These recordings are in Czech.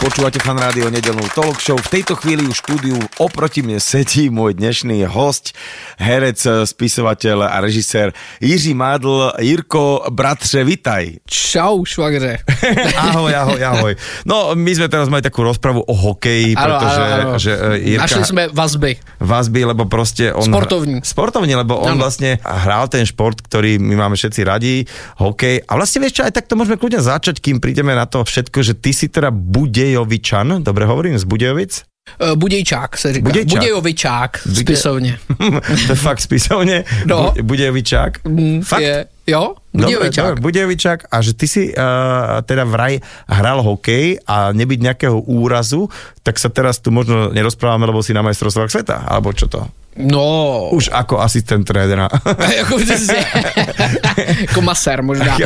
Počúvate fan rádio nedelnú talk show. V tejto chvíli už štúdiu oproti mne sedí môj dnešný host, herec, spisovateľ a režisér Jiří Mádl. Jirko, bratře, vitaj. Čau, švagře. Ahoj, ahoj, ahoj. No, my sme teraz mali takú rozpravu o hokeji, Áno, pretože áno, áno. Že, e, Jirka Našli jsme vazby. vazby, lebo proste on... Sportovní. Sportovní, lebo on Áno. vlastne hral ten šport, ktorý my máme všetci radi, hokej. A vlastne vieš čo, aj tak to môžeme kľudne začať, kým prídeme na to všetko, že ty si teda Budejovičan, dobre hovorím, z Budejovic? Eh, Budějčák se říká. Budějčák. Budějovičák, Buděj- spisovně. to je fakt spisovne. No. Bu- Budejovičák. Mm, Fakt? Je, jo, Budějovičák. dobre, Budejovičák. A že ty si uh, teda vraj hral hokej a nebyť nejakého úrazu, tak sa teraz tu možno nerozprávame, lebo si na majstrovstvách sveta, alebo čo to? No, Už ako asistent trénera. jako jako masér možná.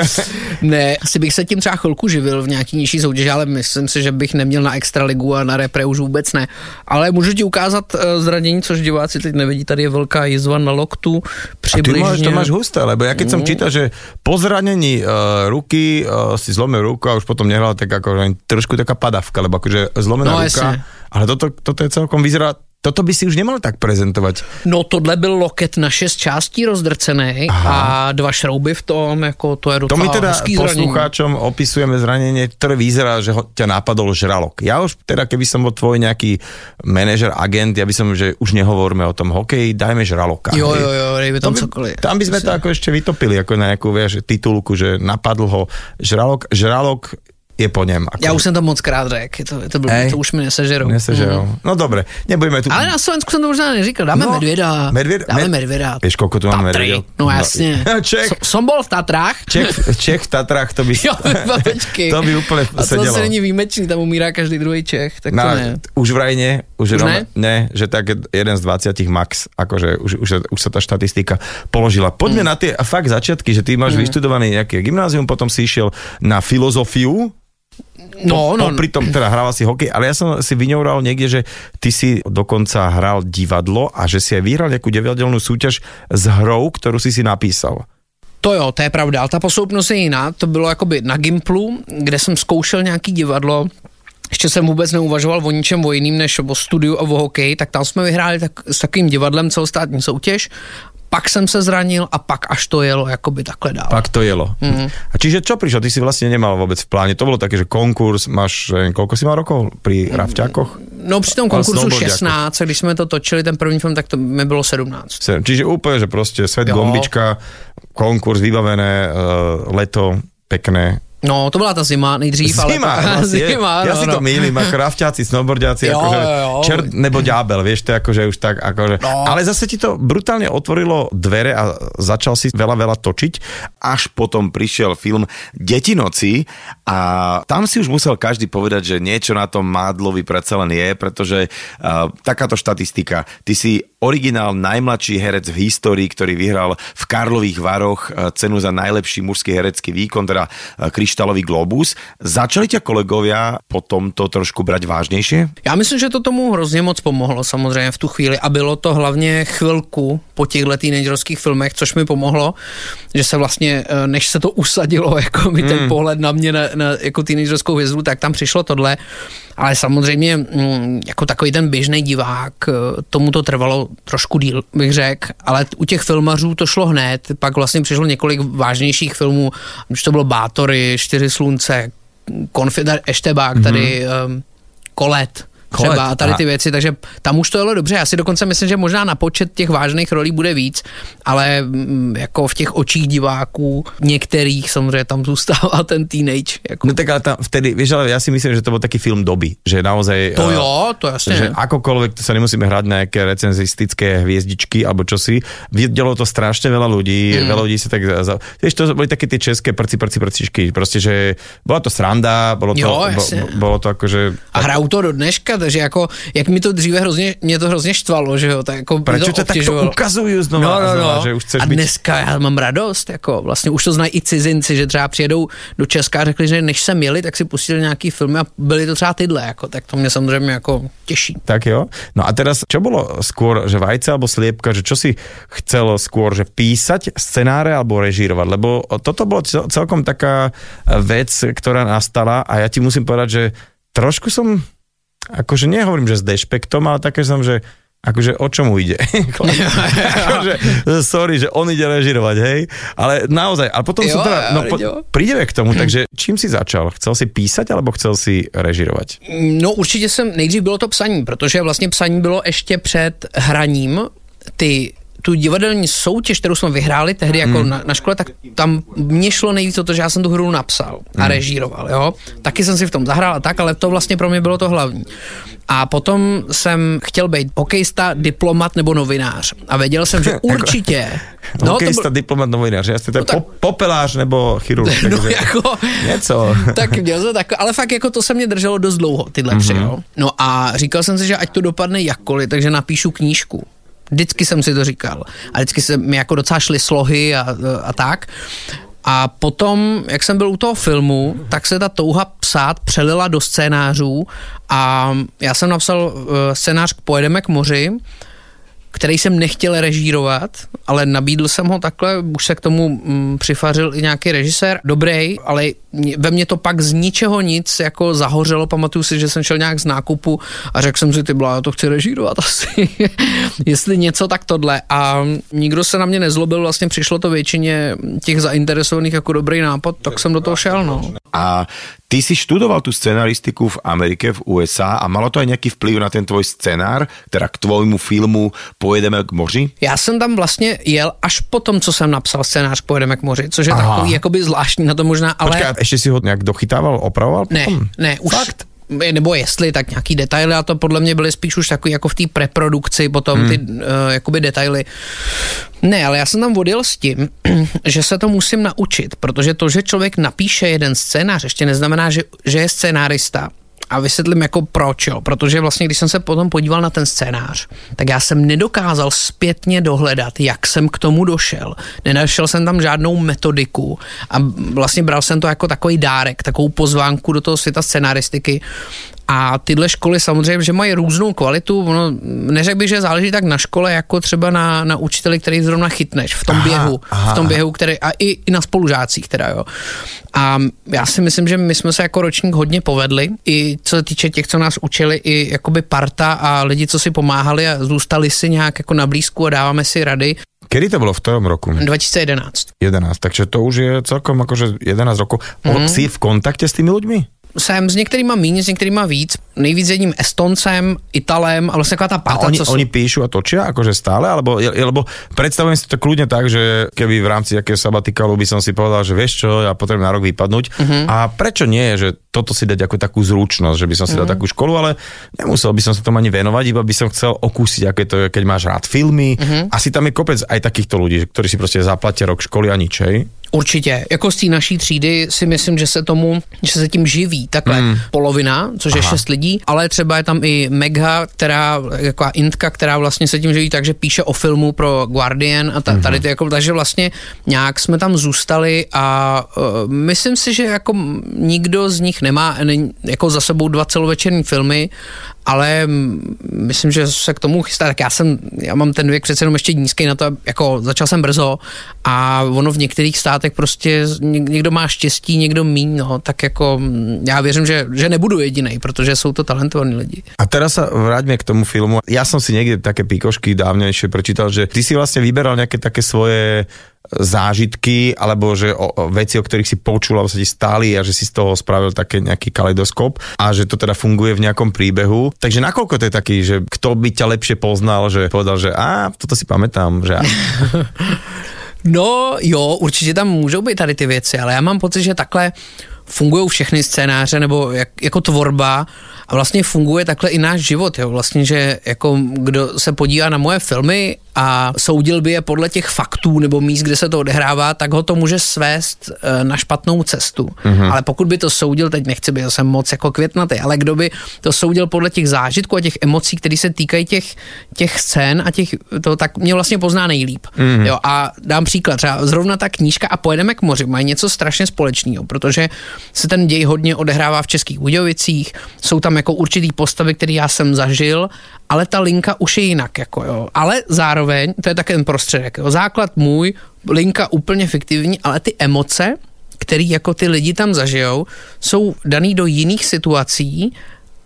Ne, asi bych se tím třeba chvilku živil v nějaký nižší soutěži, ale myslím si, že bych neměl na extraligu a na repre už vůbec ne. Ale můžu ti ukázat eh, zranění, což diváci teď nevidí, tady je velká jizva na loktu, A ty přibližně. máš, to máš husté, lebo ja keď som čítal, že po zranení uh, ruky uh, si zlomil ruku a už potom nehral tak ako trošku taká padavka, lebo akože zlomená No, ruka, jasne. ale toto, toto je celkom vyzerá, toto by si už nemal tak prezentovať. No tohle byl loket na šest částí rozdrcený a dva šrouby v tom, jako to je To docela my teda zranění. poslucháčom opisujeme zranenie, ktoré vyzerá, že ho, ťa napadol žralok. Ja už teda, keby som bol tvoj nejaký manažer, agent, ja by som, že už nehovoríme o tom hokeji, dajme žraloka. Jo, jo, jo, dejme To tam by, cokoliv. tam by sme to ako ešte vytopili, ako na nejakú, vieš, titulku, že napadl ho žralok. Žralok je po něm. Ako, Já už jsem to moc krát řekl, to, to, Hej. to už mi nesežerou. Nesežerou. No dobre, nebudeme tu... Ale na Slovensku jsem to možná neříkal, dáme No, medvěda. medvěd- dáme med- medvěda. Vieš, koľko tu máme medvědov? No jasně. Čech. So, som bol v Tatrách. Čech, Čech v Tatrách, to by, Jo, babečky. to by úplne A to sedelo. zase není výjimečný, tam umírá každý druhý Čech, tak to Na, ne. už vraj nie, už, Už ne? ne? že tak jeden z 20 max, akože už, už, už sa tá štatistika položila. Poďme Mm. na tie fakt začiatky, že ty máš vyštudovaný nejaké gymnázium, potom si išiel na filozofiu, No, no, pri tom teda hrával si hokej, ale ja som si vyňoural niekde, že ty si dokonca hral divadlo a že si aj vyhral nejakú divadelnú súťaž s hrou, ktorú si si napísal. To jo, to je pravda, ale ta posloupnost je jiná. To bylo jakoby na Gimplu, kde jsem zkoušel nějaký divadlo, ještě jsem vůbec neuvažoval o ničem o jiným než o studiu a o hokeji, tak tam jsme vyhráli tak, s takovým divadlem celostátní soutěž, pak jsem se zranil a pak až to jelo jakoby takhle dál. Pak to jelo. Mm. A čiže čo prišlo? Ty si vlastne nemal vôbec v pláne. To bolo také, že konkurs, máš, koľko si mal rokov pri Ravťákoch? No při tom konkursu snowboardiákov. 16, a když jsme to točili, ten první film, tak to mi bylo 17. Sem. Čiže úplne, že proste svet Jo. gombička, konkurs vybavené, uh, leto pekné. No, to byla ta zima nejdřív, ale... Zima, vlastne, zima, ja no, si no. to mýlim, ako rafťáci, snowboardiaci, Jo, akože jo, jo. čert nebo ďábel, vieš, to je akože už tak, akože, No. ale zase ti to brutálne otvorilo dvere a začal si veľa, veľa točiť, až potom prišiel film Detinoci a tam si už musel každý povedať, že niečo na tom Mádlovi predsa len je, pretože uh, takáto štatistika, ty si originál najmladší herec v histórii, ktorý vyhral v Karlových Varoch uh, cenu za najlepší mužský herecký výkon, teda uh, kryštálový globus. Začali ťa kolegovia potom to trošku brať vážnejšie? Já myslím, že to tomu hrozně moc pomohlo samozřejmě v tu chvíli a bylo to hlavně chvilku po těchto teenagerovských filmech, což mi pomohlo, že se vlastně, eh, než se to usadilo, jako mi ten pohled na mě na, na jako teenagerskou hvězdu, tak tam přišlo tohle, ale samozřejmě mm, jako takový ten běžný divák, eh, tomu to trvalo trošku díl, bych řekl, ale u těch filmařů to šlo hned, pak vlastně přišlo několik vážnějších filmů, už to bylo Bátory, Čtyři slunce, Konfidar Eštebák, tady mm-hmm. Kolet, třeba a tady ty věci, takže tam už to jelo dobře. Já si dokonce myslím, že možná na počet těch vážných rolí bude víc, ale mm, jako v těch očích diváků některých samozřejmě tam zůstává ten teenage. Jako. No tak ale tam vtedy, vieš, ale ja si myslím, že to bol taký film doby, že naozaj... To eh, jo, to jasne. Že akokoľvek to sa nemusíme hrať na nejaké recenzistické hviezdičky alebo čosi. Videlo to strašne veľa ľudí, mm. veľa ľudí sa tak... Vieš, to boli také tie české prci, prci, prcičky. Proste, že bola to sranda, bolo to, Jo, bo, bolo to akože... A hrajou to do dneška, takže jako, jak mi to dříve hrozně, mě to hrozně štvalo, že jo, tak jako Prečo to takto ukazují znova, no, no, no. znova, že už chceš A dneska já mám radost, jako vlastně už to znají i cizinci, že třeba přijedou do Česka a řekli, že než sem jeli, tak si pustili nějaký film a byly to třeba tyhle, jako, tak to mě samozřejmě jako těší. Tak jo. No a teraz, čo bolo skôr, že vajce alebo sliepka, že čo si chcel skôr, že písať scenáre alebo režírovať? Lebo toto bolo celkom taká vec, ktorá nastala a ja ti musím povedať, že trošku som, akože nehovorím, že s dešpektom, ale také som, že akože o čomu ide. akože, sorry, že on ide režirovať, hej, ale naozaj, ale potom jo, som teda, no po, prídeme k tomu, takže čím si začal? Chcel si písať, alebo chcel si režirovat? No určitě jsem, nejdřív bylo to psaní, protože vlastně psaní bylo ještě před hraním, ty tu divadelní soutěž, kterou jsme vyhráli tehdy jako hmm. na, na škole, tak tam mě šlo nejvíc o to, že já jsem tu hru napsal a hmm. režíroval, jo. Taky jsem si v tom zahrál a tak, ale to vlastně pro mě bylo to hlavní. A potom jsem chtěl být hokejista, diplomat nebo novinář. A věděl jsem, že jako určitě... no, hokejista, byl... diplomat, novinář. Jasně, to je no, tak... popelář nebo chirurg. no, takže... jako... Něco. tak měl jsem tak, ale fakt jako to se mě drželo dost dlouho, tyhle mm-hmm. tři, jo. No a říkal jsem si, že ať to dopadne jakkoliv, takže napíšu knížku. Vždycky jsem si to říkal. A vždycky se mi jako docela šly slohy a, a tak. A potom, jak jsem byl u toho filmu, tak se ta touha psát přelila do scénářů a já jsem napsal eh, scénář k Pojedeme k moři, který jsem nechtěl režírovat, ale nabídl jsem ho takhle, už se k tomu mm, přifařil i nějaký režisér, dobrý, ale ve mně to pak z ničeho nic jako zahořelo, pamatuju si, že jsem šel nějak z nákupu a řekl jsem si, ty já to chci režírovat asi, jestli něco, tak tohle a nikdo se na mě nezlobil, vlastně přišlo to většině těch zainteresovaných jako dobrý nápad, tak jsem do toho šel, no. A ty si študoval tu scenaristiku v Amerike, v USA a malo to aj nejaký vplyv na ten tvoj scenár, teda k tvojmu filmu Pojedeme k moři? Já jsem tam vlastně jel až po tom, co jsem napsal scénář Pojedeme k moři, což je Aha. takový jakoby zvláštní na to možná, ale... Počkej, ještě si ho nějak dochytával, opravoval Ne, potom? ne, už... Fakt? nebo jestli, tak nějaký detaily a to podle mě byly spíš už takový jako v té preprodukci potom hmm. ty uh, jakoby detaily. Ne, ale já jsem tam odjel s tím, že se to musím naučit, protože to, že člověk napíše jeden scénář, ještě neznamená, že, že je scénárista a vysvětlím jako proč, jo. protože vlastně, když jsem se potom podíval na ten scénář, tak já jsem nedokázal zpětně dohledat, jak jsem k tomu došel. Nenašel jsem tam žádnou metodiku a vlastně bral jsem to jako takový dárek, takovou pozvánku do toho světa scénaristiky a tyhle školy samozřejmě, že mají různou kvalitu, ono, neřekl bych, že záleží tak na škole, jako třeba na, na učiteli, který zrovna chytneš v tom aha, běhu, aha. v tom běhu, který, a i, i na spolužácích teda, jo. A já si myslím, že my jsme se jako ročník hodně povedli, i co se týče těch, co nás učili, i jakoby parta a lidi, co si pomáhali a zůstali si nějak jako na blízku a dáváme si rady. Kedy to bylo v tom roku? 2011. 11, takže to už je celkom akože 11 rokov. Mm-hmm. Si v kontakte s tými ľuďmi? Jsem s některýma méně, s některýma víc. Nejvíc jedním Estoncem, Italem a vlastně taková ta parta, a oni, co oni píšu a točia akože stále? Alebo, lebo predstavujem si to kľudne tak, že keby v rámci jakého sabatikalu by som si povedal, že vieš čo, ja potrebujem na rok vypadnúť. Uh-huh. A prečo nie, že toto si dať ako takú zručnosť, že by som si dal mhm. takú školu, ale nemusel by som sa tomu ani venovať, iba by som chcel okúsiť, aké to je, keď máš rád filmy. Uh-huh. Asi tam je kopec aj takýchto ľudí, ktorí si prostě zaplatia rok školy a nič, hej? Určitě. Jako z té naší třídy si myslím, že se tomu, že se tím živí takhle hmm. polovina, což Aha. je šest lidí, ale třeba je tam i Megha, která, jako Intka, která vlastně se tím živí tak, že píše o filmu pro Guardian a ta, hmm. tady to jako, takže vlastně nějak jsme tam zůstali a uh, myslím si, že jako nikdo z nich nemá jako za sebou dva celovečerní filmy ale myslím, že se k tomu chystá, tak já jsem, já mám ten věk přece jenom ještě nízký na to, jako začal jsem brzo a ono v některých státech prostě někdo má štěstí, někdo míň, no, tak jako já věřím, že, že nebudu jediný, protože jsou to talentovaní lidi. A teraz sa vráťme k tomu filmu. Já jsem si někde také píkošky dávnejšie prečítal, že ty si vlastně vyberal nějaké také svoje zážitky, alebo že o, o veci, o ktorých si počul, alebo sa ti stáli a že si z toho spravil také nejaký kaleidoskop a že to teda funguje v nejakom príbehu. Takže nakoľko to je taký, že kto by ťa lepšie poznal, že povedal, že a toto si pamätám, že No jo, určitě tam můžou být tady ty věci, ale já mám pocit, že takhle fungují všechny scénáře nebo jak, jako tvorba a vlastně funguje takhle i náš život, jo. Vlastně, že jako kdo se podívá na moje filmy a soudil by je podle těch faktů nebo míst, kde se to odehrává, tak ho to může svést eh, na špatnou cestu. Mm-hmm. Ale pokud by to soudil, teď nechci být zase moc jako květnatý, ale kdo by to soudil podle těch zážitků a těch emocí, které se týkají těch, těch scén a těch, to tak mě vlastně pozná nejlíp. Mm-hmm. Jo, a dám příklad, třeba zrovna ta knížka a pojedeme k moři mají něco strašně společného, protože se ten děj hodně odehrává v Českých Budějovicích, jsou tam jako určitý postavy, které já jsem zažil, ale ta linka už je jinak. Jako jo. Ale zároveň, to je také ten prostředek, jo. základ můj, linka úplně fiktivní, ale ty emoce, který jako ty lidi tam zažijou, jsou daný do jiných situací,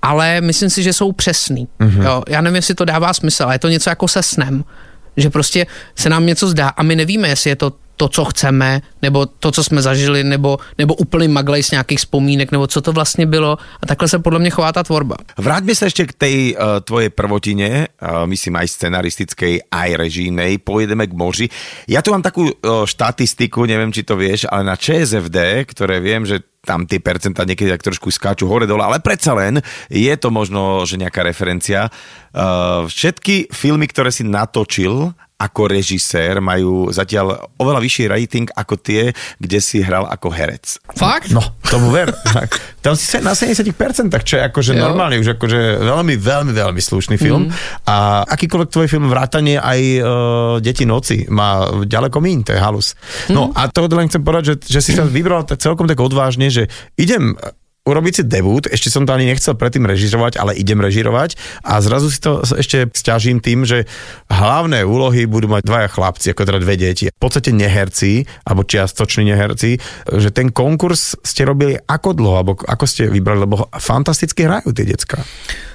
ale myslím si, že jsou přesný. Mm-hmm. Jo, já nevím, jestli to dává smysl, ale je to něco jako se snem. Že prostě se nám něco zdá a my nevíme, jestli je to to, co chceme, nebo to, co jsme zažili, nebo, nebo úplný maglej z nějakých vzpomínek, nebo co to vlastně bylo. A takhle se podle mě chová ta tvorba. Vráťme se ještě k té uh, tvojej prvotine, uh, myslím aj scenaristickej, aj režijnej. Pojedeme k moři. Ja tu mám takú uh, štatistiku, neviem, či to vieš, ale na ČSFD, ktoré viem, že tam tie percentá niekedy tak trošku skáču hore dole, ale predsa len je to možno, že nejaká referencia. Uh, všetky filmy, ktoré si natočil ako režisér majú zatiaľ oveľa vyšší rating ako tie, kde si hral ako herec. Fakt? No, tomu ver. Tam si na 70%, čo je akože jo. normálne, už akože veľmi, veľmi, veľmi slušný film. Mm. A akýkoľvek tvoj film vrátanie aj uh, Deti noci má ďaleko míň, to je halus. No mm. a to len chcem povedať, že, že si sa vybral celkom tak odvážne, že idem urobiť si debut, ešte som to ani nechcel predtým režirovať, ale idem režirovať a zrazu si to ešte stiažím tým, že hlavné úlohy budú mať dvaja chlapci, ako teda dve deti. V podstate neherci, alebo čiastoční neherci, že ten konkurs ste robili ako dlho, alebo ako ste vybrali, lebo fantasticky hrajú tie decka.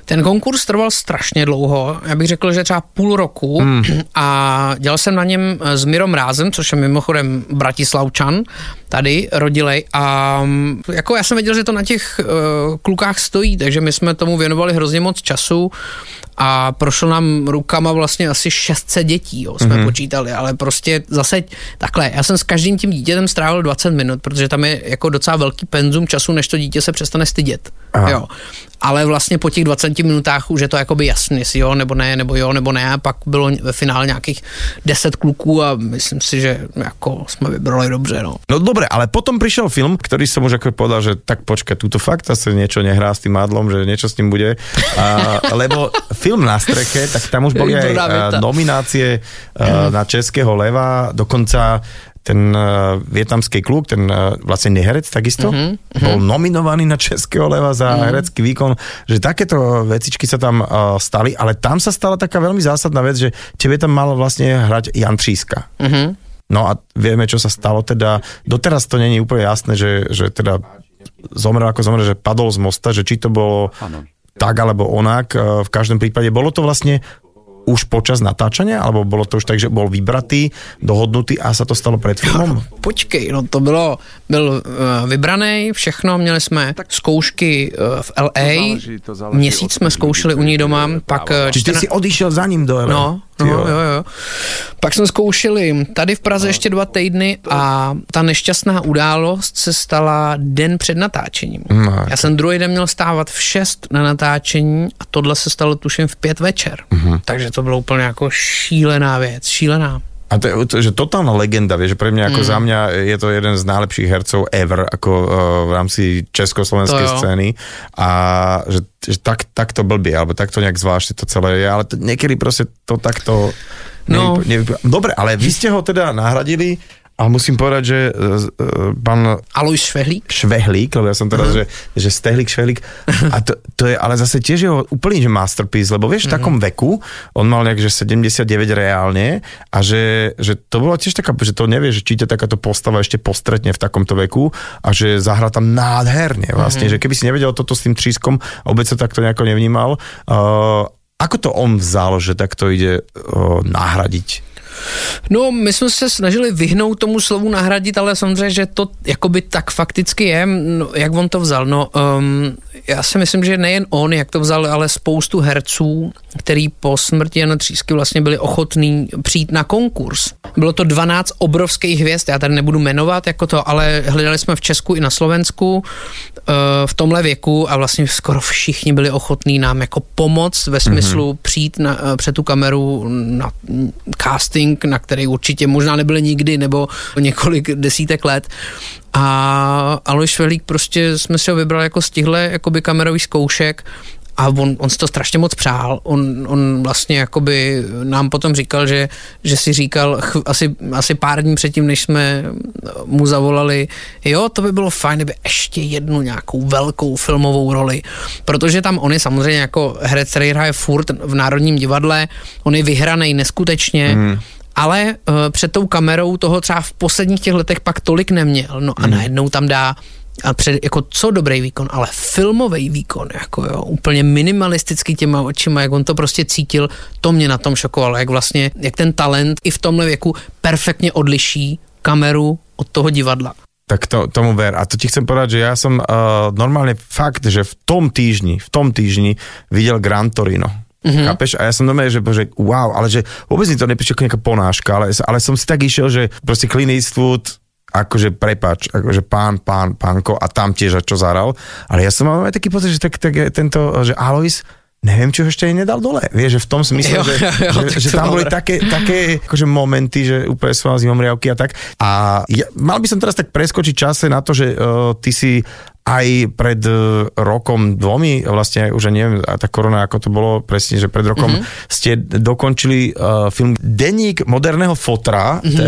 Ten konkurs trval strašně dlouho, já bych řekl, že třeba půl roku mm. a dělal jsem na něm s Mirom Rázem, což je mimochodem Bratislavčan, tady rodilej a mm, jako já jsem věděl, že to na těch uh, klukách stojí, takže my jsme tomu věnovali hrozně moc času a prošlo nám rukama vlastně asi 600 dětí, jo, jsme mm-hmm. počítali, ale prostě zase takhle, já jsem s každým tím dítětem strávil 20 minut, protože tam je jako docela velký penzum času, než to dítě se přestane stydět. Aha. Jo ale vlastně po těch 20 minutách už je to jakoby jasný, jestli jo nebo ne, nebo jo nebo ne, a pak bylo ve finále nějakých 10 kluků a myslím si, že jako jsme vybrali dobře. No. no dobré, ale potom přišel film, který jsem už jako povedal, že tak počkej, tuto fakt asi něco nehrá s tím Adlom, že něco s tím bude, a, lebo film na streche, tak tam už byly aj nominácie na Českého leva, dokonca ten uh, vietnamský kluk, ten uh, vlastne neherec takisto, mm-hmm. bol nominovaný na Českého leva za mm-hmm. herecký výkon, že takéto vecičky sa tam uh, stali, ale tam sa stala taká veľmi zásadná vec, že tebe tam mal vlastne hrať Jan Tříska. Mm-hmm. No a vieme, čo sa stalo, teda doteraz to není úplne jasné, že, že teda zomrel ako zomrel, že padol z mosta, že či to bolo ano. tak alebo onak, v každom prípade bolo to vlastne už počas natáčania, alebo bylo to už tak, že byl vybratý, dohodnutý a se to stalo před filmem? Počkej, no to bylo, byl uh, vybraný, všechno, měli jsme tak zkoušky uh, v LA, to záleží, to záleží měsíc jsme zkoušeli u něj doma, pak... Uh, Čiže ty jsi odešel za ním do LA? No, No, jo. jo, jo. Pak jsme zkoušeli tady v Praze no. ještě dva týdny a ta nešťastná událost se stala den před natáčením. No, Já jsem druhý den měl stávat v 6 na natáčení a tohle se stalo tuším v 5 večer. Uh-huh. Takže to bylo úplně jako šílená věc, šílená. A to je to, že totálna legenda, vieš, že pre mňa ako mm. za mňa je to jeden z najlepších hercov ever, ako uh, v rámci československej scény a že, že tak, tak to blbie, alebo tak to nejak zvláštne to celé je, ale to, niekedy proste to takto No. Nevy, nevy, dobre, ale vy ste ho teda nahradili a musím povedať, že uh, pán... Alois Švehlík? Švehlík, lebo ja som teraz, uh-huh. že, že Stehlík, Švehlík. A to, to je ale zase tiež jeho úplný že masterpiece, lebo vieš, uh-huh. v takom mhm. veku, on mal nejak, že 79 reálne a že, že to bolo tiež taká, že to nevie, že či ťa takáto postava ešte postretne v takomto veku a že zahra tam nádherne vlastne, uh-huh. že keby si nevedel toto s tým třískom a vôbec sa takto nejako nevnímal, uh, ako to on vzal, že takto ide uh, nahradiť No, my jsme se snažili vyhnout tomu slovu nahradit, ale samozřejmě, že to jakoby tak fakticky je, no, jak on to vzal. No, um, já si myslím, že nejen on, jak to vzal, ale spoustu herců, který po smrti Jana Třísky vlastně byli ochotní přijít na konkurs. Bylo to 12 obrovských hvězd, já tady nebudu jmenovat jako to, ale hledali jsme v Česku i na Slovensku. V tomhle věku a vlastně skoro všichni byli ochotní nám jako pomoct ve smyslu mm-hmm. přijít na, eh, před tu kameru na casting, na který určitě možná nebyli nikdy nebo několik desítek let a Alois Švelík prostě jsme si ho vybrali jako z těchto jakoby kamerových zkoušek a on, on si to strašně moc přál. On, on vlastně jakoby nám potom říkal, že, že si říkal ch, asi, asi pár dní předtím, než jsme mu zavolali, jo, to by bylo fajn, kdyby ještě jednu nějakou velkou filmovou roli, protože tam on je samozřejmě jako herec, který hraje furt v Národním divadle, on je vyhraný neskutečně, mm ale uh, před tou kamerou toho třeba v posledních těch letech pak tolik neměl. No a mm. najednou tam dá a před, jako co dobrý výkon, ale filmový výkon, jako jo, úplně minimalisticky těma očima, jak on to prostě cítil, to mě na tom šokovalo, jak vlastně, jak ten talent i v tomhle věku perfektně odliší kameru od toho divadla. Tak to, tomu ver. A to ti chcem povedať, že ja som uh, normálne fakt, že v tom týždni, v tom týždni videl Gran Torino. Mm-hmm. Chápeš? A ja som normálne, že bože, wow, ale že vôbec mi to nepíše ako nejaká ponáška, ale, ale som si tak išiel, že proste Clint Eastwood, akože prepač, akože pán, pán, pánko a tam tiež čo zaral, ale ja som mal aj taký pocit, že tak, tak tento, že Alois, neviem, čo ešte aj nedal dole. Vieš, že v tom smysle, jo, že, jo, jo, že, že tam boli také, také akože momenty, že úplne som mal zimomriavky a tak. A ja, mal by som teraz tak preskočiť čase na to, že uh, ty si aj pred e, rokom dvomi, vlastne už neviem, a tá korona, ako to bolo presne, že pred rokom mm-hmm. ste dokončili uh, film Deník moderného fotra, mm-hmm. t,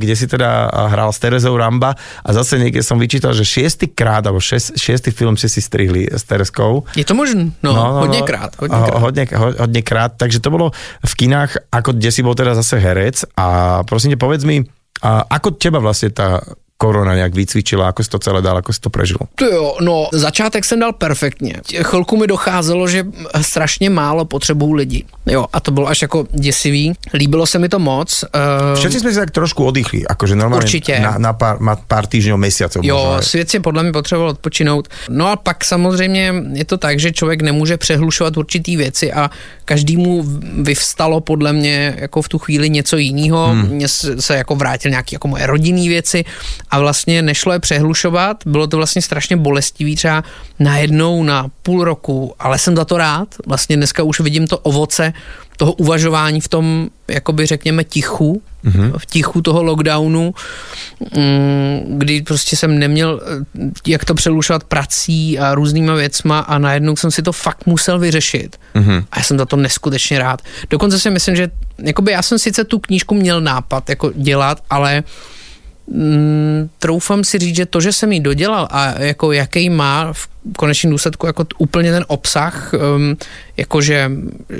kde si teda hral s Terezou Ramba a zase niekde som vyčítal, že šiestýkrát, alebo šest, šiestý film si si strihli s Terezkou. Je to možné, no, no, no hodněkrát. Hodněkrát. Hodně, hodněkrát, takže to bolo v kinách, ako kde si bol teda zase herec a prosím te, povedz mi, a ako teba vlastne tá korona nějak vycvičila, ako si to celé dal, ako si to prežil? To jo, no začátek jsem dal perfektně. Chvilku mi docházelo, že strašně málo potřebují lidi. Jo, a to bylo až jako děsivý. Líbilo se mi to moc. Uh, Všetci jsme si tak trošku oddychli, jakože normálně určitě. na, na pár, pár týždňů, měsíců. Jo, možná. svět si podle mě potřeboval odpočinout. No a pak samozřejmě je to tak, že člověk nemůže přehlušovat určitý věci a každému vyvstalo podle mě jako v tu chvíli něco jiného. Hmm. Mně se jako vrátil nějaký jako moje rodinné věci a vlastně nešlo je přehlušovat, bylo to vlastně strašně bolestivý třeba najednou na půl roku, ale jsem za to rád, vlastně dneska už vidím to ovoce toho uvažování v tom, jakoby řekněme, tichu, mm-hmm. v tichu toho lockdownu, mm, kdy prostě jsem neměl eh, jak to přelušovat prací a různýma věcma a najednou jsem si to fakt musel vyřešit. Mm-hmm. A já jsem za to neskutečně rád. Dokonce si myslím, že jakoby já jsem sice tu knížku měl nápad jako dělat, ale mm, troufám si říct, že to, že jsem ji dodělal a jako jaký má v konečném důsledku jako úplně ten obsah, um, jakože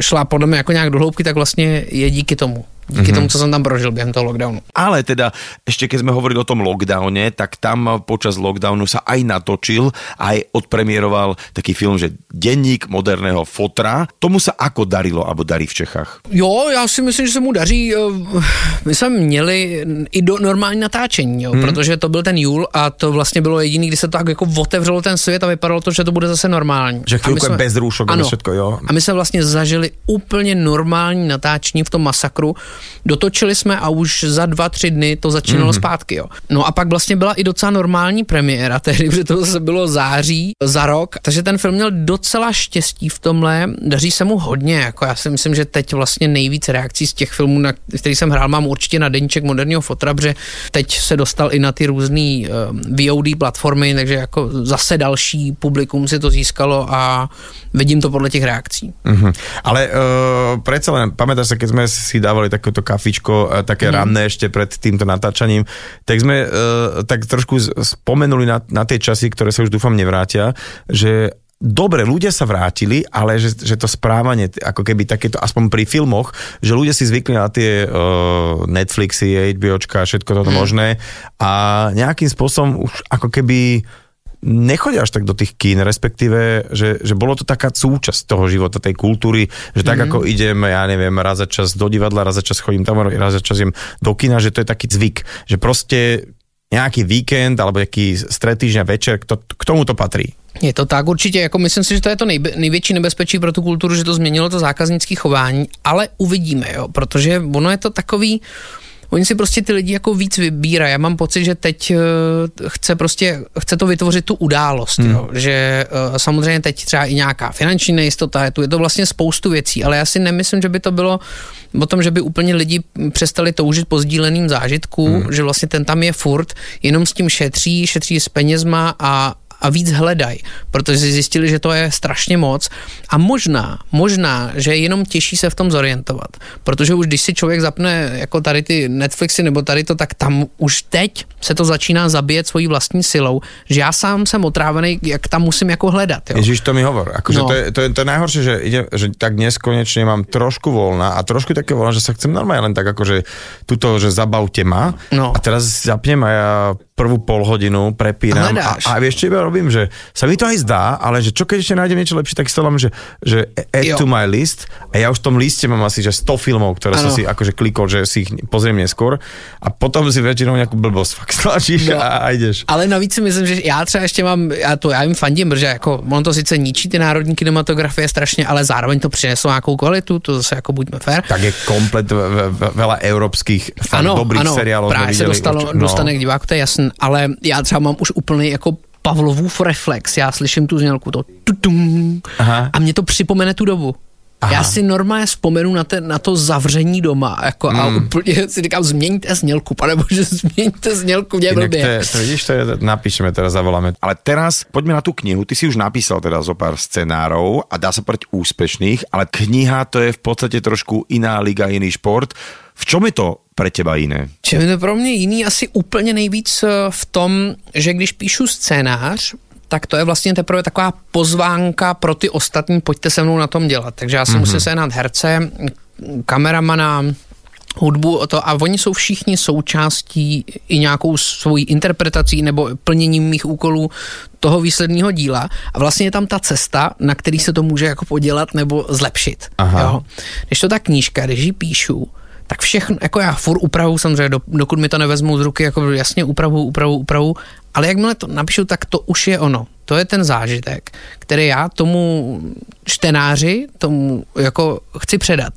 šla podle mě jako nějak do hloubky, tak vlastně je díky tomu díky mm-hmm. tomu, co jsem tam prožil během toho lockdownu. Ale teda, ešte keď sme hovorili o tom lockdowne, tak tam počas lockdownu sa aj natočil, aj odpremieroval taký film, že Denník moderného fotra. Tomu sa ako darilo, alebo darí v Čechách? Jo, já si myslím, že se mu daří. Eh, my jsme měli i do normální natáčení, jo, hmm. protože to byl ten júl a to vlastně bylo jediný, kdy se to tak jako otevřelo ten svět a vypadalo to, že to bude zase normální. Že chvilku jsme, je bez růšok ano, všetko, jo. A my jsme vlastně zažili úplně normální natáčení v tom masakru, Dotočili jsme a už za dva, tři dny to začínalo mm-hmm. zpátky. Jo. No a pak vlastně byla i docela normální premiéra tehdy, protože to zase bylo září za rok, takže ten film měl docela štěstí v tomhle, daří se mu hodně, jako já si myslím, že teď vlastně nejvíc reakcí z těch filmů, na který jsem hrál, mám určitě na deníček moderního fotra, protože teď se dostal i na ty různé eh, VOD platformy, takže jako zase další publikum si to získalo a vidím to podle těch reakcí. Mm-hmm. Ale uh, predsa len, pamätáš sa, keď sme si dávali takéto kafičko, uh, také mm. ranné ešte pred týmto natáčaním, tak sme uh, tak trošku spomenuli na, na tie časy, ktoré sa už dúfam nevrátia, že dobre, ľudia sa vrátili, ale že, že to správanie, ako keby takéto, aspoň pri filmoch, že ľudia si zvykli na tie uh, Netflixy, HBOčka, všetko toto mm. možné a nejakým spôsobom už ako keby nechodia až tak do tých kín, respektíve, že, že bolo to taká súčasť toho života, tej kultúry, že tak mm-hmm. ako idem, ja neviem, raz za čas do divadla, raz za čas chodím tam, raz za čas idem do kina, že to je taký zvyk, že proste nějaký víkend alebo jaký střed týždňa večer, k, to, k tomu to patří. Je to tak určitě, jako myslím si, že to je to nejbe, největší nebezpečí pro tu kulturu, že to změnilo to zákaznické chování, ale uvidíme, jo, protože ono je to takový, oni si prostě ty lidi jako víc vybírají. Já mám pocit, že teď uh, chce prostě, chce to vytvořit tu událost, hmm. jo? že uh, samozřejmě teď třeba i nějaká finanční nejistota, je tu je to vlastně spoustu věcí, ale já si nemyslím, že by to bylo o tom, že by úplně lidi přestali toužit po sdíleným zážitku, hmm. že vlastně ten tam je furt, jenom s tím šetří, šetří s penězma a, a víc hledají, protože zjistili, že to je strašně moc a možná, možná, že je jenom těžší se v tom zorientovat, protože už když si člověk zapne jako tady ty Netflixy nebo tady to, tak tam už teď se to začíná zabíjet svojí vlastní silou, že já sám jsem otrávený, jak tam musím jako hledat. Jo. Ježiš, to mi hovor. Akože no. to, je, to, je, to je najhoršie, že, ide, že tak dnes konečne mám trošku voľna a trošku také voľna, že sa chcem normálne len tak akože tuto, že zabavte ma no. a teraz zapnem a ja prvú pol hodinu prepínam a, a, a vieš, čo iba robím, že sa mi to aj zdá, ale že čo keď ešte nájdem niečo lepšie, tak si to že, že add jo. to my list a ja už v tom liste mám asi že 100 filmov, ktoré ano. som si akože klikol, že si ich pozriem neskôr a potom si väčšinou nejakú blbosť fakt stlačíš no. a, a ideš. Ale navíc si myslím, že já třeba ještě mám, já to já jim fandím, protože jako on to sice ničí ty národní kinematografie strašně, ale zároveň to přineslo nějakou kvalitu, to zase jako buďme fair. Tak je komplet veľa európskych ano, dobrých ano, seriálov. Právě se dostalo, no. dostane k diváku, to je jasný, ale já třeba mám už úplný jako Pavlovův reflex, já slyším tu znělku, to tutum, Aha. a mě to připomene tu dobu. Aha. Já si normálně vzpomenu na, ten, na to zavření doma jako, mm. a úplně si říkám, změňte znělku, pane bože, změňte znělku, mě blbě. To, to vidíš, to je, napíšeme teraz, zavoláme. Ale teraz poďme na tú knihu, ty si už napísal teda zo pár scenárov a dá sa povedať úspešných, ale kniha to je v podstate trošku iná liga, iný šport. V čom je to pre teba jiné? Čem je to pro mě jiný asi úplně nejvíc eh, v tom, že když píšu scénář, tak to je vlastně teprve taková pozvánka pro ty ostatní, pojďte se mnou na tom dělat. Takže já si mm-hmm. musím sehnat herce, kameramana, hudbu o to a oni jsou všichni součástí i nějakou svojí interpretací nebo plněním mých úkolů toho výsledného díla a vlastně je tam ta cesta, na který se to může jako podělat nebo zlepšit. Aha. Jo? Když to ta knížka, když ji píšu, tak všechno, jako já furt upravu samozřejmě, do, dokud mi to nevezmou z ruky, jako jasně upravu, upravu, upravu, ale jakmile to napíšu, tak to už je ono. To je ten zážitek, který já tomu čtenáři, tomu jako chci předat.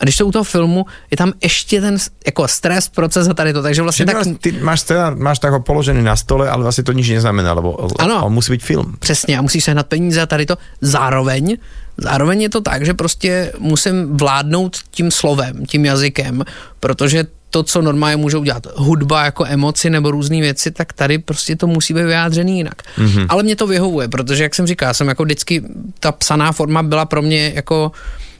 A když to u toho filmu, je tam ještě ten jako stres, proces a tady to, takže vlastně tak... Ty máš, scénar, máš tak ho položený na stole, ale vlastně to nič neznamená, lebo ano, on musí být film. Přesně, a musíš sehnat peníze a tady to. Zároveň, zároveň je to tak, že prostě musím vládnout tím slovem, tím jazykem, protože to, co normálně můžou dělat hudba jako emoci nebo různé věci, tak tady prostě to musí být vyjádřený jinak. Mm-hmm. Ale mě to vyhovuje, protože jak jsem říkal, jsem jako vždycky, ta psaná forma byla pro mě jako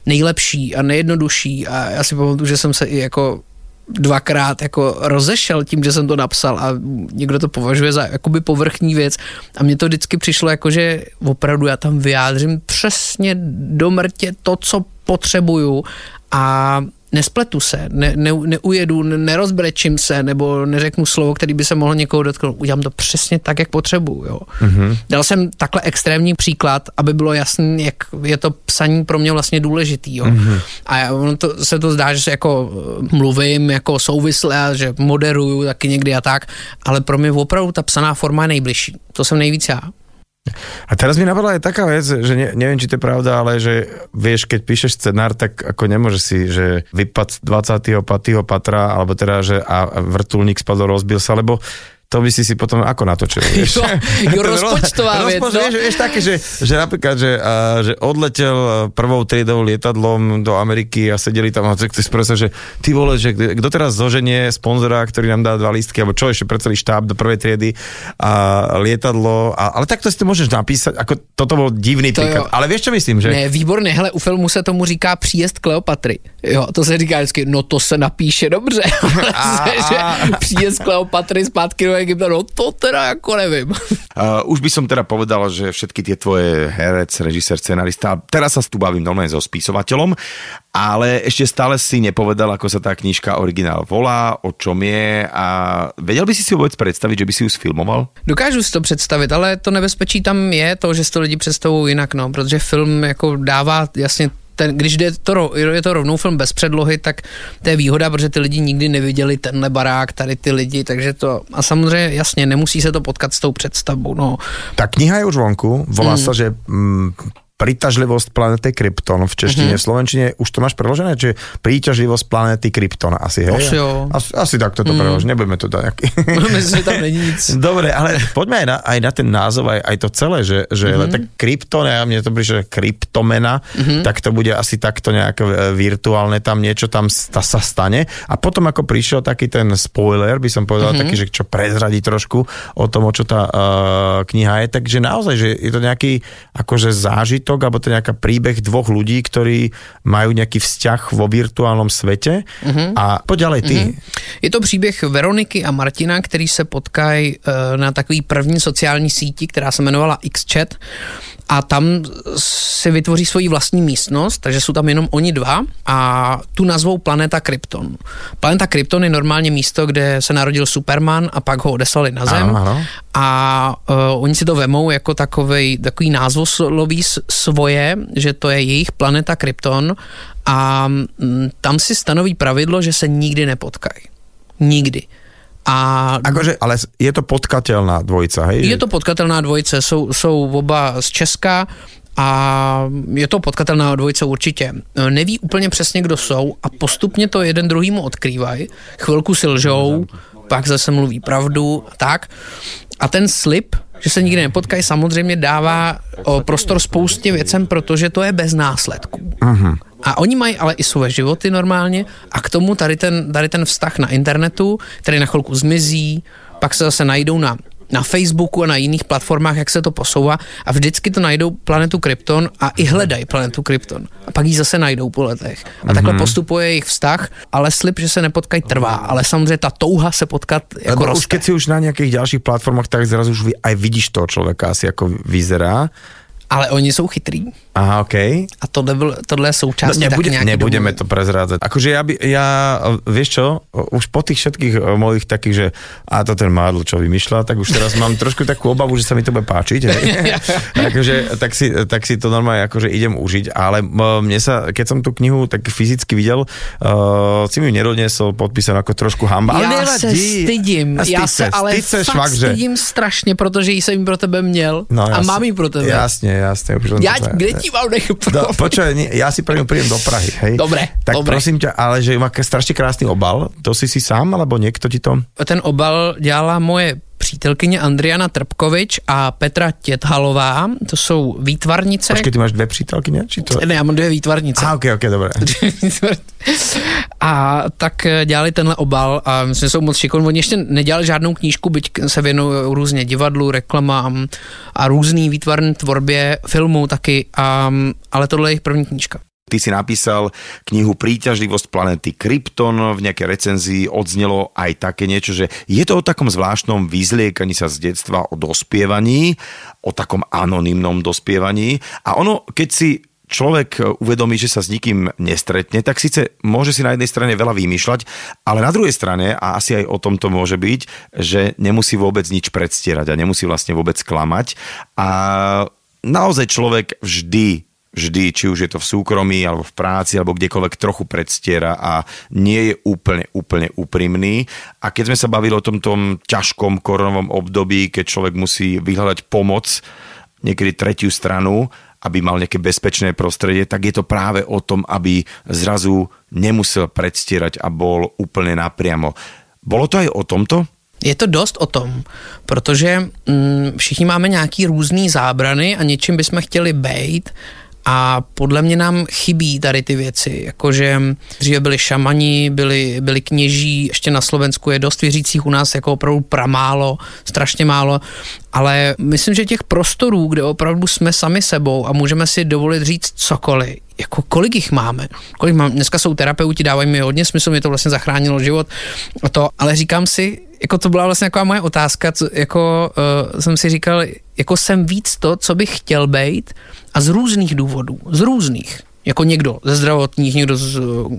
nejlepší a nejjednodušší a já si pamatuju, že jsem se i jako dvakrát jako rozešel tím, že jsem to napsal a někdo to považuje za jakoby povrchní věc. A mně to vždycky přišlo jako, že opravdu já tam vyjádřím přesně do mrtě to, co potřebuju. A nespletu se, ne, ne, neujedu, nerozbrečím se, nebo neřeknu slovo, který by se mohlo někoho dotknout. Udělám to přesně tak, jak potřebuju. Jo. Mm-hmm. Dal jsem takhle extrémní příklad, aby bylo jasné, jak je to psaní pro mě vlastně důležitý. Jo. Mm-hmm. A ono to, se to zdá, že se jako eh, mluvím jako souvisle a že moderuju taky někdy a tak, ale pro mě opravdu ta psaná forma je nejbližší. To jsem nejvíc já. A teraz mi napadla aj taká vec, že ne, neviem, či to je pravda, ale že vieš, keď píšeš scenár, tak ako nemôže si, že vypad 25. patra, alebo teda, že a vrtulník spadol, rozbil sa, lebo to by si si potom ako natočil, vieš? Jo, jo rozpočtová vec, no. vieš, vieš také, že, že napríklad, že, a, že odletel prvou triedou lietadlom do Ameriky a sedeli tam a ty si že ty vole, že kto teraz zoženie sponzora, ktorý nám dá dva lístky, alebo čo ešte pre celý štáb do prvej triedy a lietadlo, a, ale takto si to môžeš napísať, ako toto bol divný to príklad. Jo. Ale vieš, čo myslím, že... Ne, výborné, hele, u filmu se tomu říká příjezd Kleopatry. Jo, to se říká vždycky, no to se napíše dobře. a, a... příjezd Kleopatry zpátky do Egypta, no to teda ako nevím. Uh, už by som teda povedal, že všetky tie tvoje herec, režisér, scenarista, teraz sa tu bavím normálne so spisovateľom, ale ešte stále si nepovedal, ako sa tá knižka originál volá, o čom je a vedel by si si vôbec predstaviť, že by si ju sfilmoval? Dokážu si to představit, ale to nebezpečí tam je to, že si to lidi představují jinak, no, protože film jako dává jasně ten, když jde to, je to rovnou film bez předlohy, tak to je výhoda, protože ty lidi nikdy neviděli tenhle barák, tady ty lidi, takže to, a samozřejmě jasně, nemusí se to potkat s tou představou, no. Ta kniha je už vonku, volá mm. sa, že mm, Príťažlivosť planety Krypton v češtine, Mhm. v slovenčine už to máš preložené, či príťažlivosť planety Krypton asi, hej? Asi jo. Asi, asi tak to prelož, nebudeme to dať nejaký... Myslím, že tam není nic. Dobre, ale poďme aj na, aj na ten názov, aj, aj to celé, že, že mm-hmm. tak krypton, ja mne to že kryptomena, mm-hmm. tak to bude asi takto nejak e, virtuálne, tam niečo tam sta, sa stane. A potom ako prišiel taký ten spoiler, by som povedal, mm-hmm. taký, že čo prezradí trošku o tom, o čo tá uh, kniha je, takže naozaj, že je to nejaký akože zážitok, alebo to je nejaká príbeh dvoch ľudí, ktorí majú nejaký vzťah vo virtuálnom svete. Mm-hmm. A poď ďalej ty. Mm-hmm. Je to příběh Veroniky a Martina, který se potkají eh, na takový první sociální síti, která se jmenovala XChat a tam si vytvoří svoji vlastní místnost, takže jsou tam jenom oni dva a tu nazvou Planeta Krypton. Planeta Krypton je normálně místo, kde se narodil Superman a pak ho odeslali na Zem Ano, ano. a uh, oni si to vemou jako takovej, takový názvosloví svoje, že to je jejich planeta Krypton a mm, tam si stanoví pravidlo, že se nikdy nepotkají. Nikdy. A Akože, ale je to potkateľná dvojica, hej? je to potkatelná dvojice, jsou, jsou oba z Česka a je to potkatelná dvojice určitě. Neví úplně přesně, kdo jsou a postupně to jeden druhýmu odkrývají. Chvilku si lžou, pak zase mluví pravdu a tak. A ten slib, že se nikdy nepotkají, samozřejmě dává o, prostor spoustě věcem, protože to je bez následků. A oni mají ale i své životy normálně a k tomu tady ten, tady ten vztah na internetu, který na chvilku zmizí, pak se zase najdou na na Facebooku a na jiných platformách, jak se to posouvá a vždycky to najdou planetu Krypton a i hledají planetu Krypton. A pak ji zase najdou po letech. A takhle postupuje jejich vztah, ale slib, že se nepotkají, trvá. Ale samozřejmě ta touha se potkat jako Lebo už roste. keď si už na nejakých ďalších platformách, tak zrazu už aj vidíš toho človeka asi ako vyzerá. Ale oni jsou chytrý. Aha, okej. A tohle, byl, tohle je součástí No, nebude, nějaký nebudeme domluvy. to prezrádzať. Akože ja, by, ja, vieš čo, už po tých všetkých eh, mojich takých, že a to ten mádl, čo vymýšľa, tak už teraz mám trošku takú obavu, že sa mi to bude páčiť. Hej. akože, tak, si, tak si to normálne akože idem užiť, ale mne sa, keď som tú knihu tak fyzicky videl, uh, si mi ju nedodnesol podpísanú ako trošku hamba. Ale já se stydím, A já se ale styd se, fakt švagře. stydím strašně, protože jsem pro tebe měl No, a jasne. mám ji pro tebe. Jasne, jasne. Už Já, to- kde ti mám nech No, nie, ja si pre ňu prídem do Prahy, hej? Dobre, Tak dobre. prosím ťa, ale že má strašne krásny obal, to si si sám, alebo niekto ti to... Ten obal dělala moje přítelkyně Andriana Trpkovič a Petra Těthalová, to jsou výtvarnice. Počkej, ty máš dve přítelky, ne? Či to... Ne, já mám dvě výtvarnice. Aha, ok, ok, dobré. a tak eh, dělali tenhle obal a myslím, že jsou moc šikovní. Oni ještě nedělali žádnou knížku, byť se věnují různě divadlu, reklamám a různý výtvarné tvorbě, filmů taky, a, ale tohle je jejich první knížka. Ty si napísal knihu Príťažlivosť planety Krypton, v nejakej recenzii odznelo aj také niečo, že je to o takom zvláštnom vyzliekaní sa z detstva, o dospievaní, o takom anonymnom dospievaní. A ono, keď si človek uvedomí, že sa s nikým nestretne, tak síce môže si na jednej strane veľa vymýšľať, ale na druhej strane, a asi aj o tom to môže byť, že nemusí vôbec nič predstierať a nemusí vlastne vôbec klamať. A naozaj človek vždy vždy, či už je to v súkromí, alebo v práci, alebo kdekoľvek trochu predstiera a nie je úplne, úplne úprimný. A keď sme sa bavili o tom tom ťažkom koronovom období, keď človek musí vyhľadať pomoc, niekedy tretiu stranu, aby mal nejaké bezpečné prostredie, tak je to práve o tom, aby zrazu nemusel predstierať a bol úplne napriamo. Bolo to aj o tomto? Je to dost o tom, protože mm, všichni máme nějaký různý zábrany a něčím bychom chtěli bejt a podle mě nám chybí tady ty věci, jakože dříve byli šamani, byli, byli kněží, ještě na Slovensku je dost věřících u nás jako opravdu pramálo, strašně málo, ale myslím, že těch prostorů, kde opravdu jsme sami sebou a můžeme si dovolit říct cokoliv, jako kolik jich máme, kolik mám, dneska jsou terapeuti, dávají mi hodně smysl, mě to vlastně zachránilo život a to, ale říkám si, jako to byla vlastně taková moje otázka, co, jako uh, jsem si říkal, jako jsem víc to, co bych chtěl být a z různých důvodů, z různých, jako někdo ze zdravotních, někdo z uh,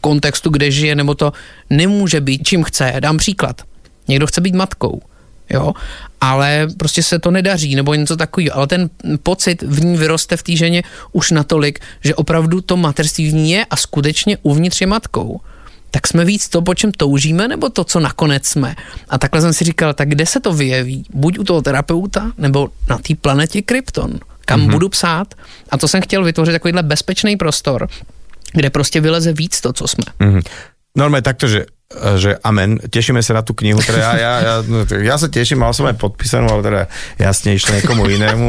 kontextu, kde žije, nebo to nemůže být, čím chce. Dám příklad. Někdo chce být matkou, jo, ale prostě se to nedaří, nebo něco takového. Ale ten pocit v ní vyroste v té ženě už natolik, že opravdu to materství v ní je a skutečně uvnitř je matkou tak jsme víc to, po čem toužíme, nebo to, co nakonec jsme. A takhle jsem si říkal, tak kde se to vyjeví? Buď u toho terapeuta, nebo na té planetě Krypton. kam mm-hmm. budu psát. A to jsem chtěl vytvořit takovýhle bezpečný prostor, kde prostě vyleze víc to, co jsme. Mm-hmm. Normálne takto, že že amen, tešíme sa na tú knihu, teda ja, ja, ja, no, ja sa teším, mal som aj podpísanú, ale teda jasne išlo niekomu inému.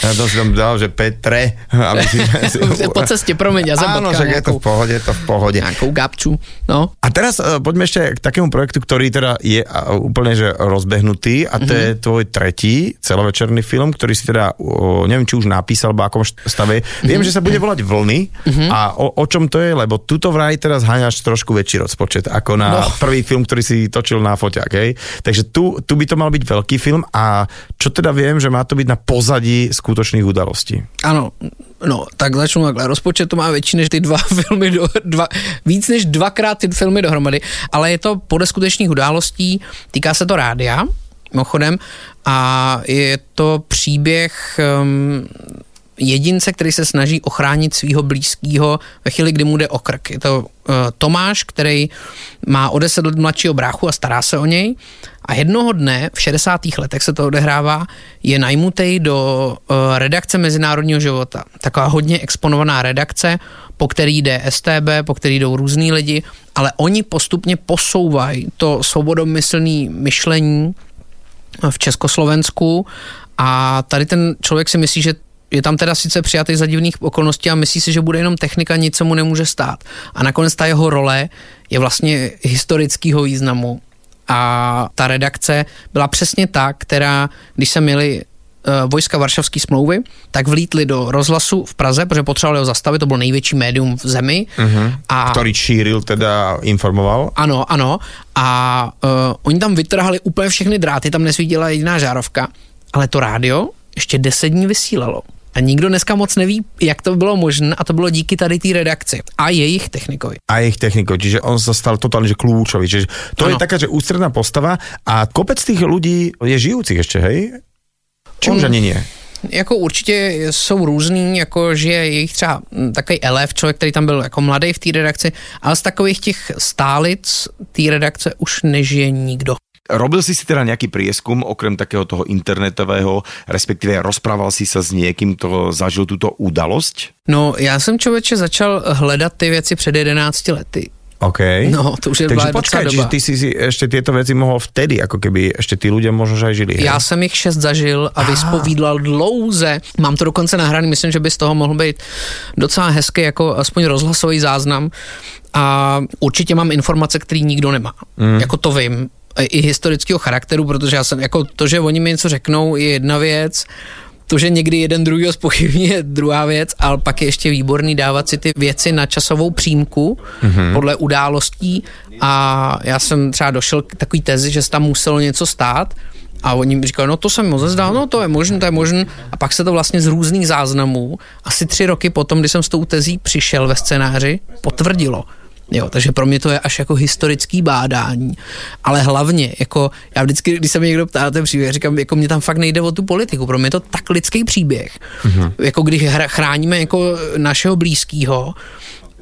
Ja to si tam dal, že Petre. Aby si, po ceste, promiň, ja Áno, že je to v pohode, to v pohode. Nejakou gabču, no. A teraz uh, poďme ešte k takému projektu, ktorý teda je uh, úplne že rozbehnutý a to mm-hmm. je tvoj tretí celovečerný film, ktorý si teda, uh, neviem, či už napísal, alebo akom stave. Mm-hmm. Viem, že sa bude volať Vlny mm-hmm. a o, o čom to je, lebo tuto vraj teraz haňaš trošku väčší rozpočet ako na no prvý film, ktorý si točil na foťák, hej. Takže tu, tu by to mal byť veľký film a čo teda viem, že má to byť na pozadí skutočných udalostí. Ano, no, tak začnu takhle. Rozpočet to má větší než ty dva filmy, do, dva, víc než dvakrát ty filmy dohromady, ale je to podle skutečných událostí, týká se to rádia, mimochodem, a je to příběh um, jedince, který se snaží ochránit svého blízkého ve chvíli, kdy mu jde o krk. Je to uh, Tomáš, který má o deset let mladšího bráchu a stará se o něj. A jednoho dne, v 60. letech se to odehrává, je najmutej do uh, redakce Mezinárodního života. Taková hodně exponovaná redakce, po který jde STB, po který jdou různí lidi, ale oni postupně posouvají to svobodomyslné myšlení v Československu a tady ten člověk si myslí, že je tam teda sice přijatý za divných okolností a myslí si, že bude jenom technika, nic se mu nemůže stát. A nakonec ta jeho role je vlastně historického významu. A ta redakce byla přesně ta, která, když se měli uh, vojska Varšavské smlouvy, tak vlítli do rozhlasu v Praze, protože potřebovali ho zastavit, to byl největší médium v zemi. Uh-huh. A, Který šíril, teda informoval? Ano, ano. A uh, oni tam vytrhali úplně všechny dráty, tam nesvítila jediná žárovka, ale to rádio ještě deset dní vysílalo. A nikdo dneska moc neví, jak to bylo možné a to bylo díky tady té redakci a jejich technikovi. A jejich technikovi, čiže on sa stal totálne že kľúčový. Čiže to ano. je taká, že ústredná postava a kopec tých ľudí je žijúcich ešte, hej? Či on, už ani nie? Jako určitě jsou různý, jako že je jich třeba takový elef, člověk, který tam byl jako mladý v té redakci, ale z takových těch stálic té redakce už nežije nikdo. Robil si si teda nejaký prieskum, okrem takého toho internetového, respektíve rozprával si sa s niekým, kto zažil túto udalosť? No, já jsem člověče začal hledat ty věci před 11 lety. OK. No, to už je Takže počkaj, doba. ty si, si ešte tieto veci mohol vtedy, ako keby ešte tí ľudia možno že žili. Já jsem ich šest zažil a vyspovídal dlouze. Mám to dokonce nahraný, myslím, že by z toho mohl být docela hezký, jako aspoň rozhlasový záznam. A určitě mám informace, které nikdo nemá. Mm. Jako to vím i historického charakteru, protože já jsem, jako to, že oni mi něco řeknou, je jedna věc, to, že někdy jeden druhý spochybní je druhá věc, ale pak je ještě výborný dávat si ty věci na časovou přímku mm-hmm. podle událostí a já jsem třeba došel k takový tezi, že se tam muselo něco stát a oni mi říkali, no to jsem moc zdál, no to je možné, to je možné. A pak se to vlastně z různých záznamů, asi tři roky potom, kdy jsem s tou tezí přišel ve scénáři, potvrdilo. Jo, takže pro mě to je až jako historický bádání. Ale hlavně, jako já vždycky, když se mi někdo ptá ten příběh, říkám, jako mě tam fakt nejde o tu politiku. Pro mě je to tak lidský příběh. Mm-hmm. Jako když chráníme jako našeho blízkého,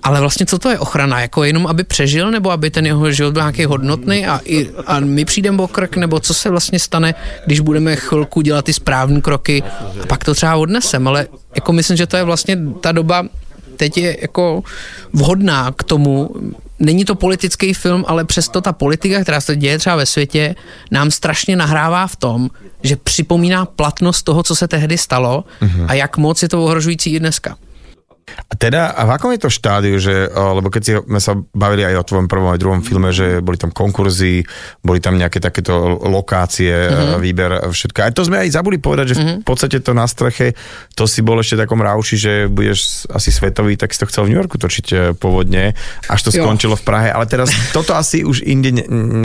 ale vlastně co to je ochrana? Jako jenom, aby přežil, nebo aby ten jeho život byl nějaký hodnotný a, i, a my přijdeme o krk, nebo co se vlastně stane, když budeme chvilku dělat ty správné kroky a pak to třeba odnesem, ale jako myslím, že to je vlastně ta doba, teď je jako vhodná k tomu, není to politický film, ale přesto ta politika, která se děje třeba ve světě, nám strašně nahrává v tom, že připomíná platnost toho, co se tehdy stalo mm-hmm. a jak moc je to ohrožující i dneska. A teda, a v akom je to štádiu, že, lebo keď si, sme sa bavili aj o tvojom prvom aj druhom filme, že boli tam konkurzy, boli tam nejaké takéto lokácie, mm-hmm. výber, všetko. A to sme aj zabudli povedať, že mm-hmm. v mhm. podstate to na streche, to si bol ešte takom rauši, že budeš asi svetový, tak si to chcel v New Yorku točiť e, pôvodne, až to jo. skončilo v Prahe. Ale teraz toto asi už inde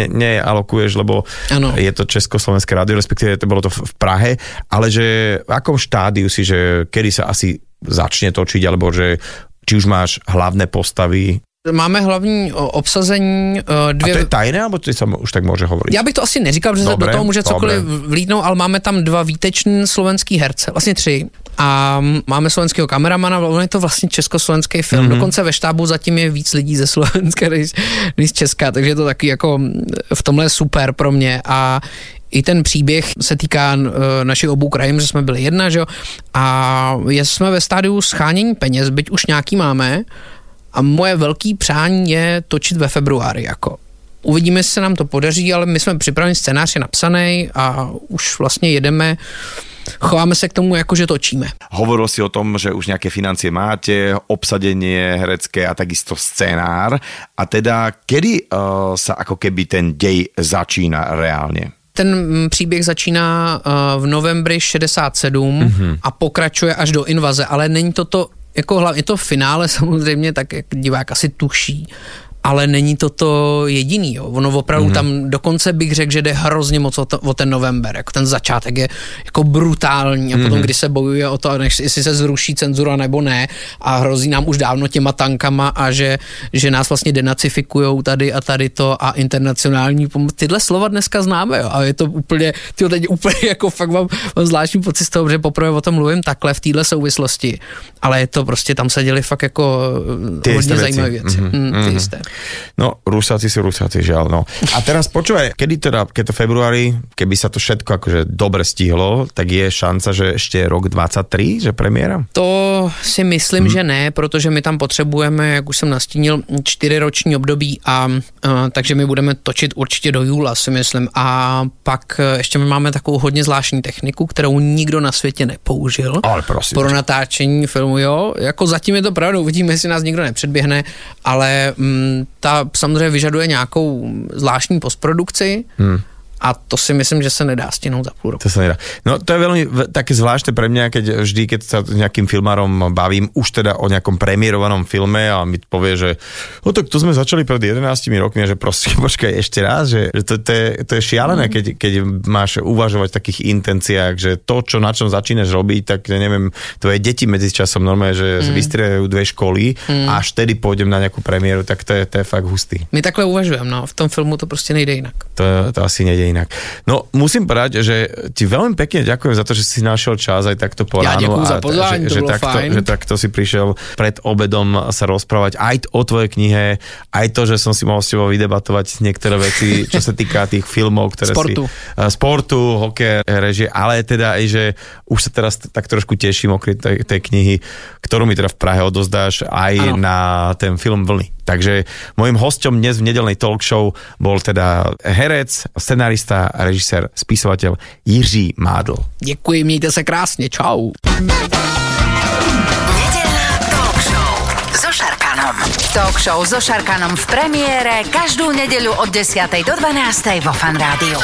nealokuješ, ne, ne lebo ano. je to Československé rádio, respektíve to bolo to v Prahe, ale že v akom štádiu si, že kedy sa asi začne točiť, alebo že či už máš hlavné postavy, Máme hlavní obsazení dvě... A to je tajné, nebo to se už tak může hovorit? Já bych to asi neříkal, protože dobre, do toho může cokoliv dobre. vlídnout, ale máme tam dva výteční slovenský herce, vlastně tři. A máme slovenského kameramana, on je to vlastně československý film. Mm-hmm. Dokonce ve štábu zatím je víc lidí ze Slovenska než, než z Česka, takže je to taky jako v tomhle super pro mě. A i ten příběh se týká uh, našich obou krajů, že jsme byli jedna, že jo, a jsme ve stádiu schánění peněz, byť už nějaký máme, a moje velký přání je točit ve februári, jako. Uvidíme, jestli se nám to podaří, ale my jsme připraveni, scénář je napsaný a už vlastně jedeme chováme se k tomu, jako že točíme. Hovoril si o tom, že už nějaké financie máte, obsadenie herecké a takisto scénár. A teda, kedy uh, sa ako keby ten dej začína reálně? Ten mm, příběh začíná uh, v novembri 67 mm-hmm. a pokračuje až do invaze, ale není to to, jako hlavně to finále samozřejmě, tak jak divák asi tuší, ale není to to jediný. Jo. Ono opravdu mm-hmm. tam dokonce bych řekl, že jde hrozně moc o, to, o ten november. Jako ten začátek je jako brutální a mm-hmm. potom, kdy se bojuje o to, než, jestli se zruší cenzura nebo ne a hrozí nám už dávno těma tankama a že, že nás vlastně denacifikujou tady a tady to a internacionální pomoc. Tyhle slova dneska známe jo, a je to úplně, tyjo, teď úplně jako fakt mám, mám zvláštní pocit z toho, že poprvé o tom mluvím takhle v téhle souvislosti, ale je to prostě, tam se děli fakt jako ty hodně zajímavé věci. Mm-hmm. Mm, ty mm-hmm. jisté. No, Rusáci sú Rusáci, žiaľ, no. A teraz počúvaj, kedy teda, keď to februári, keby sa to všetko akože dobre stihlo, tak je šanca, že ešte rok 23, že premiéra? To si myslím, hmm. že ne, protože my tam potřebujeme, jak už jsem nastínil, čtyřiroční období a uh, takže my budeme točit určitě do júla, si myslím. A pak uh, ještě my máme takovou hodně zvláštní techniku, kterou nikdo na světě nepoužil. Ale prosím. Pro natáčení filmu, jo. Jako zatím je to pravda, uvidíme, jestli nás nikdo nepředběhne, ale mm, ta samozřejmě vyžaduje nějakou zvláštní postprodukci, hmm a to si myslím, že se nedá stihnout za půl roku. To se nedá. No to je velmi také zvláštne pre mňa, keď vždy, keď sa s nejakým filmárom bavím, už teda o nejakom premiérovanom filme a mi povie, že no tak to sme začali pred 11 rokmi a že prosím, počkaj ešte raz, že, že to, to, je, to je šialené, mm. keď, keď máš uvažovať v takých intenciách, že to, čo na čom začínaš robiť, tak neviem, tvoje deti medzi časom normálne, že mm. vystriedajú dve školy mm. a až tedy pôjdem na nejakú premiéru, tak to je, to je fakt hustý. My takhle uvažujeme, no, v tom filmu to prostě nejde jinak. To, to asi nejde inak. No, musím povedať, že ti veľmi pekne ďakujem za to, že si našiel čas aj takto po ja ránu. Ja za pozvání, že, že, takto, fajn. že takto si prišiel pred obedom sa rozprávať aj o tvojej knihe, aj to, že som si mohol s tebou vydebatovať niektoré veci, čo sa týka tých filmov, ktoré sportu. si... Uh, sportu, hokej, režie, ale teda aj, že už sa teraz tak trošku teším okrem tej, tej knihy, ktorú mi teda v Prahe odozdáš aj ano. na ten film Vlny. Takže môjim hostom dnes v nedelnej talk show bol teda herec, scenárista, režisér, spisovateľ Jiří Mádl. Děkuji, mějte se krásně, čau. Talk show so Šarkanom. V premiére každú nedeľu od 10. do 12. vo Fan Rádiu.